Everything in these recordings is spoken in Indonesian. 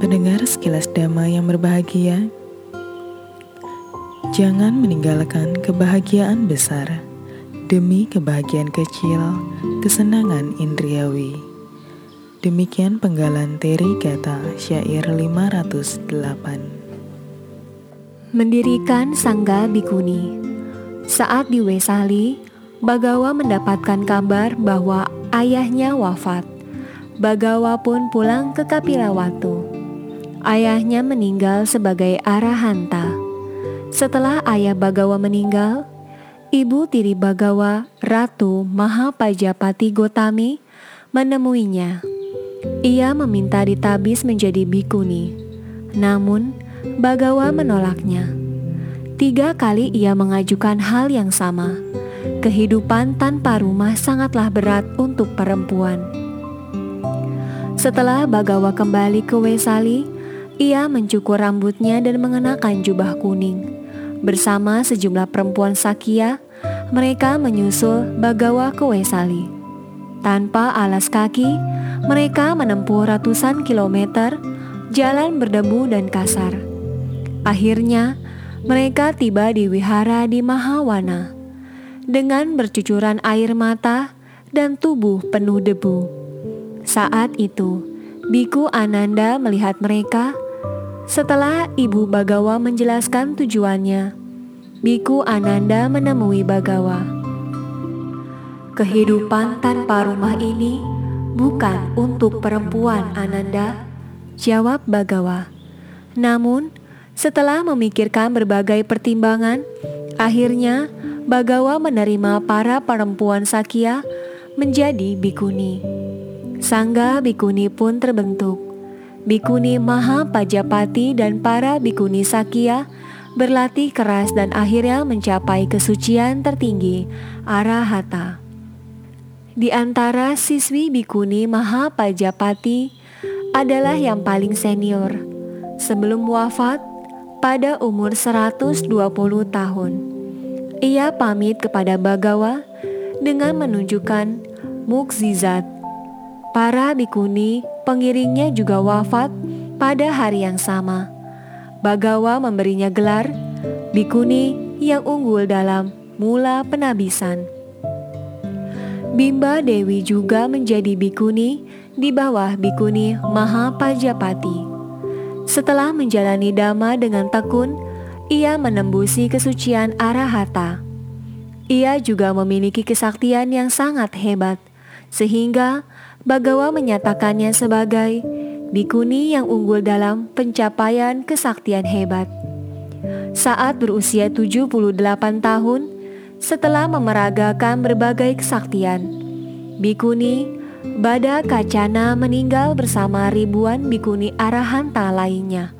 Pendengar sekilas dhamma yang berbahagia, jangan meninggalkan kebahagiaan besar demi kebahagiaan kecil, kesenangan indriawi. Demikian penggalan Teri Gata syair 508. Mendirikan Sangga Bikuni Saat di Wesali, Bagawa mendapatkan kabar bahwa ayahnya wafat. Bagawa pun pulang ke Kapilawatu. Ayahnya meninggal sebagai arahanta. Setelah ayah Bagawa meninggal, ibu tiri Bagawa, Ratu Mahapajapati Gotami, menemuinya. Ia meminta ditabis menjadi bikuni. Namun, Bagawa menolaknya. Tiga kali ia mengajukan hal yang sama. Kehidupan tanpa rumah sangatlah berat untuk perempuan. Setelah Bagawa kembali ke Wesali, ia mencukur rambutnya dan mengenakan jubah kuning. Bersama sejumlah perempuan Sakya, mereka menyusul Bagawa ke Wesali. Tanpa alas kaki, mereka menempuh ratusan kilometer jalan berdebu dan kasar. Akhirnya, mereka tiba di wihara di Mahawana dengan bercucuran air mata dan tubuh penuh debu. Saat itu, Biku Ananda melihat mereka. Setelah ibu Bagawa menjelaskan tujuannya, Biku Ananda menemui Bagawa. Kehidupan tanpa rumah ini bukan untuk perempuan Ananda, jawab Bagawa. Namun, setelah memikirkan berbagai pertimbangan, akhirnya Bagawa menerima para perempuan Sakya menjadi bikuni. Sangga Bikuni pun terbentuk. Bikuni Maha Pajapati dan para Bikuni Sakya berlatih keras dan akhirnya mencapai kesucian tertinggi Arahata. Di antara siswi Bikuni Maha Pajapati adalah yang paling senior. Sebelum wafat, pada umur 120 tahun, ia pamit kepada Bagawa dengan menunjukkan mukzizat Para bikuni pengiringnya juga wafat pada hari yang sama. Bagawa memberinya gelar bikuni yang unggul dalam mula penabisan. Bimba Dewi juga menjadi bikuni di bawah bikuni Mahapajapati. Setelah menjalani dhamma dengan tekun, ia menembusi kesucian arahata. Ia juga memiliki kesaktian yang sangat hebat, sehingga Bagawa menyatakannya sebagai bikuni yang unggul dalam pencapaian kesaktian hebat. Saat berusia 78 tahun, setelah memeragakan berbagai kesaktian, bikuni Bada Kacana meninggal bersama ribuan bikuni arahanta lainnya.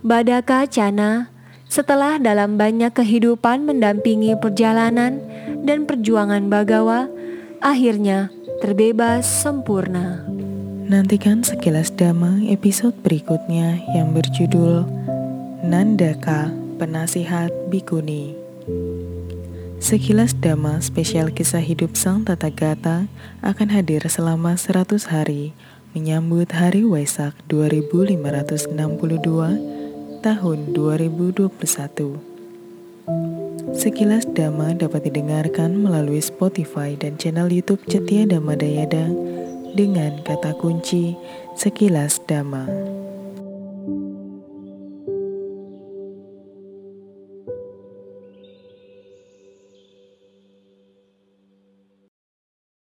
Bada Kacana setelah dalam banyak kehidupan mendampingi perjalanan dan perjuangan Bagawa, akhirnya terbebas sempurna. Nantikan sekilas dhamma episode berikutnya yang berjudul Nandaka Penasihat Bikuni. Sekilas dhamma spesial kisah hidup Sang Tata Gata akan hadir selama 100 hari menyambut Hari Waisak 2562 tahun 2021. Sekilas Dhamma dapat didengarkan melalui Spotify dan channel YouTube Cetia Dhamma Dayada dengan kata kunci Sekilas Dhamma.